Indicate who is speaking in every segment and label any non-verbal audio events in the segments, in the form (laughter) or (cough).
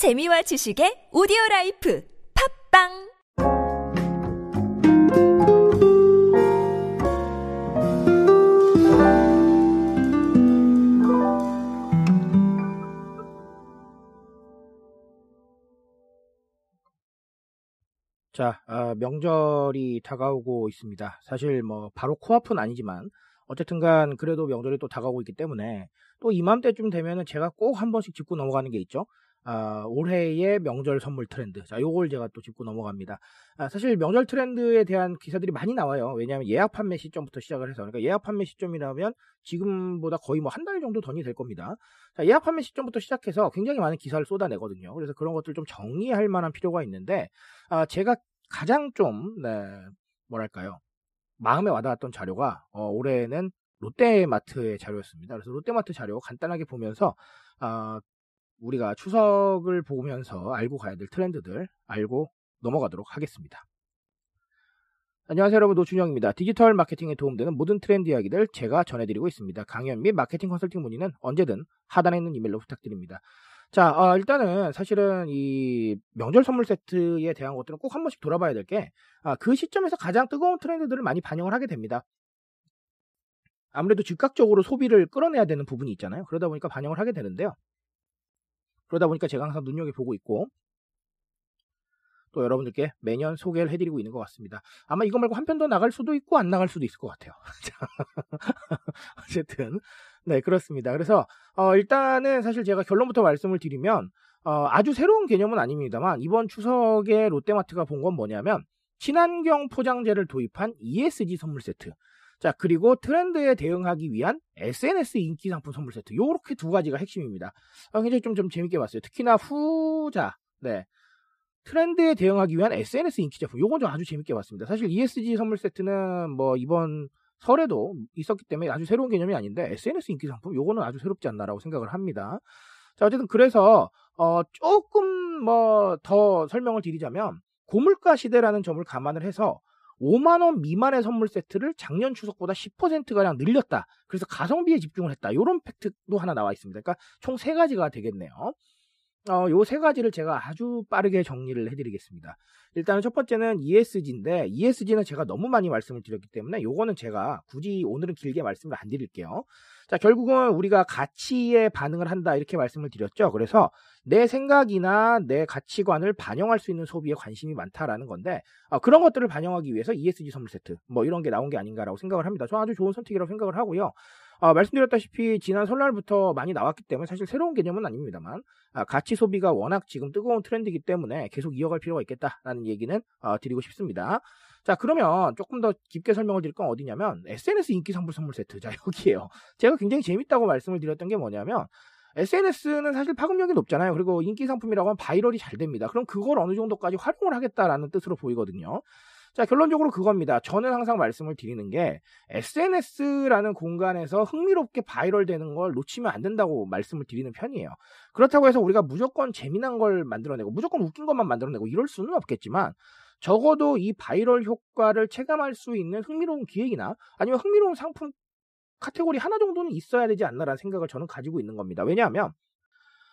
Speaker 1: 재미와 지식의 오디오 라이프 팟빵
Speaker 2: 자, 아, 명절이 다가오고 있습니다. 사실 뭐 바로 코앞은 아니지만 어쨌든간 그래도 명절이 또 다가오고 있기 때문에 또 이맘때쯤 되면은 제가 꼭 한 번씩 짚고 넘어가는 게 있죠. 아, 올해의 명절 선물 트렌드. 자, 요걸 제가 또 짚고 넘어갑니다. 아, 사실 명절 트렌드에 대한 기사들이 많이 나와요. 왜냐하면 예약 판매 시점부터 시작을 해서. 그러니까 예약 판매 시점이라면 지금보다 거의 뭐 한 달 정도 던이 될 겁니다. 자, 예약 판매 시점부터 시작해서 굉장히 많은 기사를 쏟아내거든요. 그래서 그런 것들 좀 정리할 만한 필요가 있는데, 아, 제가 가장 좀, 네, 뭐랄까요. 마음에 와닿았던 자료가, 어, 올해는 롯데마트의 자료였습니다. 그래서 롯데마트 자료 간단하게 보면서, 아, 우리가 추석을 보면서 알고 가야 될 트렌드들 알고 넘어가도록 하겠습니다. 안녕하세요 여러분 노준영입니다. 디지털 마케팅에 도움되는 모든 트렌드 이야기들 제가 전해드리고 있습니다. 강연 및 마케팅 컨설팅 문의는 언제든 하단에 있는 이메일로 부탁드립니다. 자 어, 일단은 사실은 이 명절 선물 세트에 대한 것들은 꼭 한 번씩 돌아봐야 될 게그 시점에서 가장 뜨거운 트렌드들을 많이 반영을 하게 됩니다. 아무래도 즉각적으로 소비를 끌어내야 되는 부분이 있잖아요. 그러다 보니까 반영을 하게 되는데요. 그러다 보니까 제가 항상 눈여겨보고 있고 또 여러분들께 매년 소개를 해드리고 있는 것 같습니다. 아마 이거 말고 한 편 더 나갈 수도 있고 안 나갈 수도 있을 것 같아요. (laughs) 어쨌든 네 그렇습니다. 그래서 어, 일단은 사실 제가 결론부터 말씀을 드리면 어, 아주 새로운 개념은 아닙니다만 이번 추석에 롯데마트가 본 건 뭐냐면 친환경 포장재를 도입한 ESG 선물 세트 자, 그리고 트렌드에 대응하기 위한 SNS 인기 상품 선물 세트. 요렇게 두 가지가 핵심입니다. 아, 굉장히 좀, 좀 재밌게 봤어요. 특히나 후자, 네. 트렌드에 대응하기 위한 SNS 인기 제품. 요건 좀 아주 재밌게 봤습니다. 사실 ESG 선물 세트는 뭐 이번 설에도 있었기 때문에 아주 새로운 개념이 아닌데 SNS 인기 상품 요거는 아주 새롭지 않나라고 생각을 합니다. 자, 어쨌든 그래서 어 조금 뭐 더 설명을 드리자면 고물가 시대라는 점을 감안을 해서 5만 원 미만의 선물 세트를 작년 추석보다 10%가량 늘렸다. 그래서 가성비에 집중을 했다. 이런 팩트도 하나 나와 있습니다. 그러니까 총 세 가지가 되겠네요. 어, 요 세 가지를 제가 아주 빠르게 정리를 해드리겠습니다. 일단은 첫 번째는 ESG인데, ESG는 제가 너무 많이 말씀을 드렸기 때문에 요거는 제가 굳이 오늘은 길게 말씀을 안 드릴게요. 자, 결국은 우리가 가치에 반응을 한다, 이렇게 말씀을 드렸죠. 그래서 내 생각이나 내 가치관을 반영할 수 있는 소비에 관심이 많다라는 건데, 어, 그런 것들을 반영하기 위해서 ESG 선물 세트, 뭐 이런 게 나온 게 아닌가라고 생각을 합니다. 저 아주 좋은 선택이라고 생각을 하고요. 어, 말씀드렸다시피 지난 설날부터 많이 나왔기 때문에 사실 새로운 개념은 아닙니다만 아, 가치 소비가 워낙 지금 뜨거운 트렌드이기 때문에 계속 이어갈 필요가 있겠다라는 얘기는 어, 드리고 싶습니다. 자 그러면 조금 더 깊게 설명을 드릴 건 어디냐면 SNS 인기 선물 선물 세트 자 여기에요. 제가 굉장히 재밌다고 말씀을 드렸던 게 뭐냐면 SNS는 사실 파급력이 높잖아요. 그리고 인기 상품이라고 하면 viral이 잘 됩니다. 그럼 그걸 어느 정도까지 활용을 하겠다라는 뜻으로 보이거든요. 자, 결론적으로 그겁니다. 저는 항상 말씀을 드리는 게 SNS라는 공간에서 흥미롭게 바이럴 되는 걸 놓치면 안 된다고 말씀을 드리는 편이에요. 그렇다고 해서 우리가 무조건 재미난 걸 만들어내고 무조건 웃긴 것만 만들어내고 이럴 수는 없겠지만 적어도 이 바이럴 효과를 체감할 수 있는 흥미로운 기획이나 아니면 흥미로운 상품 카테고리 하나 정도는 있어야 되지 않나라는 생각을 저는 가지고 있는 겁니다. 왜냐하면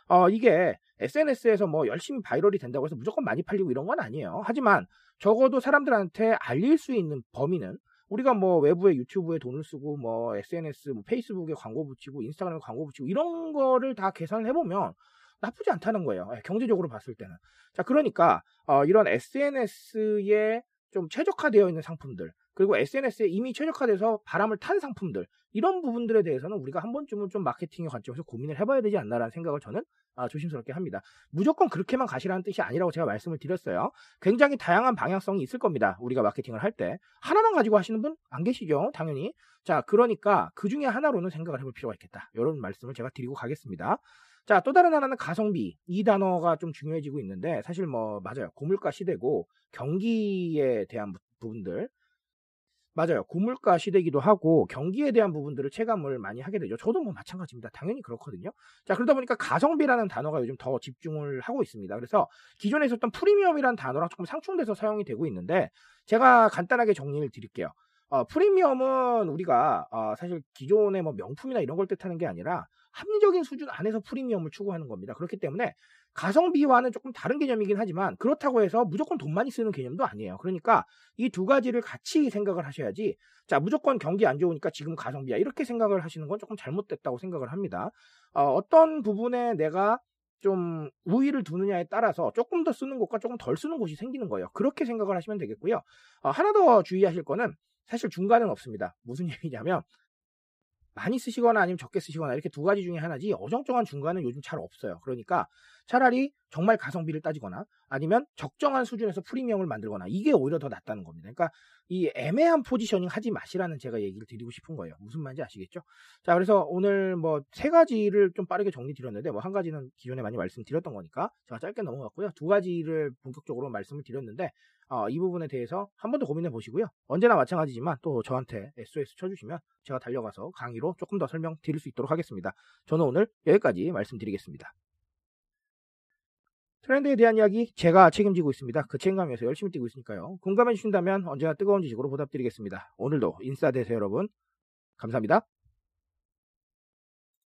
Speaker 2: 어, 이게 SNS에서 뭐 열심히 viral이 된다고 해서 무조건 많이 팔리고 이런 건 아니에요. 하지만 적어도 사람들한테 알릴 수 있는 범위는 우리가 뭐 외부에 유튜브에 돈을 쓰고 뭐 SNS, 뭐 페이스북에 광고 붙이고 인스타그램에 광고 붙이고 이런 거를 다 계산을 해보면 나쁘지 않다는 거예요. 예, 경제적으로 봤을 때는. 자, 그러니까 어, 이런 SNS에 좀 최적화되어 있는 상품들 그리고 SNS에 이미 최적화돼서 바람을 탄 상품들 이런 부분들에 대해서는 우리가 한 번쯤은 좀 마케팅의 관점에서 고민을 해봐야 되지 않나라는 생각을 저는 아, 조심스럽게 합니다. 무조건 그렇게만 가시라는 뜻이 아니라고 제가 말씀을 드렸어요. 굉장히 다양한 방향성이 있을 겁니다. 우리가 마케팅을 할 때 하나만 가지고 하시는 분 안 계시죠, 당연히. 자, 그러니까 그 중에 하나로는 생각을 해볼 필요가 있겠다. 이런 말씀을 제가 드리고 가겠습니다. 자, 또 다른 하나는 가성비. 이 단어가 좀 중요해지고 있는데, 사실 뭐, 맞아요. 고물가 시대고, 경기에 대한 부분들, 맞아요. 고물가 시대이기도 하고 경기에 대한 부분들을 체감을 많이 하게 되죠. 저도 뭐 마찬가지입니다. 당연히 그렇거든요. 자, 그러다 보니까 가성비라는 단어가 요즘 더 집중을 하고 있습니다. 그래서 기존에 있었던 프리미엄이라는 단어랑 조금 상충돼서 사용이 되고 있는데 제가 간단하게 정리를 드릴게요. 어, 프리미엄은 우리가 어, 사실 기존의 뭐 명품이나 이런 걸 뜻하는 게 아니라 합리적인 수준 안에서 프리미엄을 추구하는 겁니다. 그렇기 때문에 가성비와는 조금 다른 개념이긴 하지만 그렇다고 해서 무조건 돈 많이 쓰는 개념도 아니에요. 그러니까 이 두 가지를 같이 생각을 하셔야지 자 무조건 경기 안 좋으니까 지금 가성비야 이렇게 생각을 하시는 건 조금 잘못됐다고 생각을 합니다. 어, 떤 부분에 내가 좀 우위를 두느냐에 따라서 조금 더 쓰는 곳과 조금 덜 쓰는 곳이 생기는 거예요. 그렇게 생각을 하시면 되겠고요. 어, 하나 더 주의하실 거는 사실 중간은 없습니다. 무슨 (laughs) 얘기냐면 많이 쓰시거나 아니면 적게 쓰시거나 이렇게 두 가지 중에 하나지 어정쩡한 중간은 요즘 잘 없어요. 그러니까 차라리 정말 가성비를 따지거나 아니면 적정한 수준에서 프리미엄을 만들거나 이게 오히려 더 낫다는 겁니다. 그러니까 이 애매한 포지셔닝 하지 마시라는 제가 얘기를 드리고 싶은 거예요. 무슨 말인지 아시겠죠? 자, 그래서 오늘 뭐 세 가지를 좀 빠르게 정리 드렸는데 뭐 한 가지는 기존에 많이 말씀드렸던 거니까 제가 짧게 넘어갔고요. 두 가지를 본격적으로 말씀을 드렸는데 어, 이 부분에 대해서 한 번 더 고민해 보시고요. 언제나 마찬가지지만 또 저한테 SOS 쳐주시면 제가 달려가서 강의로 조금 더 설명 드릴 수 있도록 하겠습니다. 저는 오늘 여기까지 말씀드리겠습니다. 트렌드에 대한 이야기 제가 책임지고 있습니다. 그 책임감에서 열심히 뛰고 있으니까요. 공감해 주신다면 언제나 뜨거운 지식으로 보답드리겠습니다. 오늘도 인싸 되세요 여러분. 감사합니다.